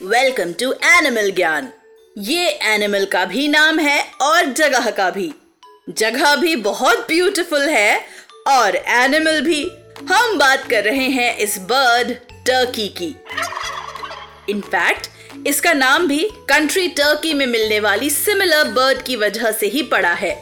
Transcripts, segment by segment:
Welcome to animal ज्ञान ये animal का भी नाम है और जगह का भी। जगह भी बहुत ब्यूटीफुल है और एनिमल भी। हम बात कर रहे हैं इस बर्ड टर्की की। इनफैक्ट इसका नाम भी कंट्री टर्की में मिलने वाली सिमिलर बर्ड की वजह से ही पड़ा है।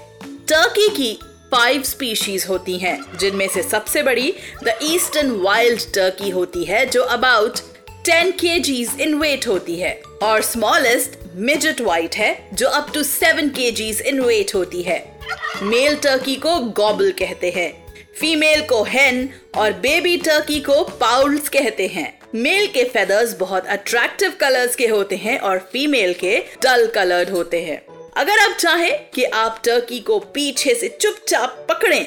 टर्की की फाइव स्पीशीज होती हैं, जिनमें से सबसे बड़ी द ईस्टर्न वाइल्ड टर्की होती है, जो अबाउट 10 के इन वेट होती है। और स्मॉलेस्ट मिजट वाइट है, जो अप टू 7 के इन वेट होती है। मेल टर्की को गॉबल कहते हैं। फीमेल को हेन और बेबी टर्की को पाउल्स कहते हैं। मेल के फेदर्स बहुत अट्रैक्टिव कलर्स के होते हैं और फीमेल के डल कलर्ड होते हैं। अगर आप चाहें कि आप टर्की को पीछे से चुपचाप पकड़ें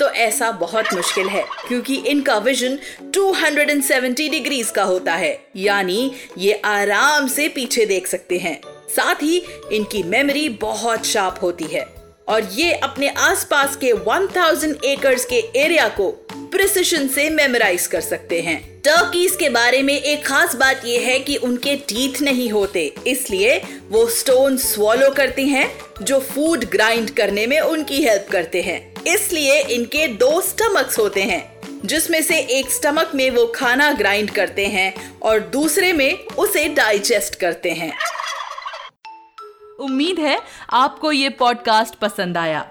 तो ऐसा बहुत मुश्किल है, क्योंकि इनका विजन 270 डिग्रीज का होता है। यानी ये आराम से पीछे देख सकते हैं। साथ ही इनकी मेमोरी बहुत शार्प होती है। और ये अपने आसपास के 1000 एकर्स के एरिया को प्रिसिशन से मेमोराइज कर सकते हैं। टर्कीज के बारे में एक खास बात यह है कि उनके टीथ नहीं होते। इसलिए वो स्टोन स्वॉलो करते हैं, जो फ़ूड ग्राइंड करने में उनकी हेल्प करते हैं। इसलिए इनके दो स्टमक्स होते हैं, जिसमें से एक स्टमक में वो खाना ग्राइंड करते हैं और दूसरे में उसे डाइजेस्ट करते हैं। उम्मीद है आपको ये पॉडकास्ट पसंद आया।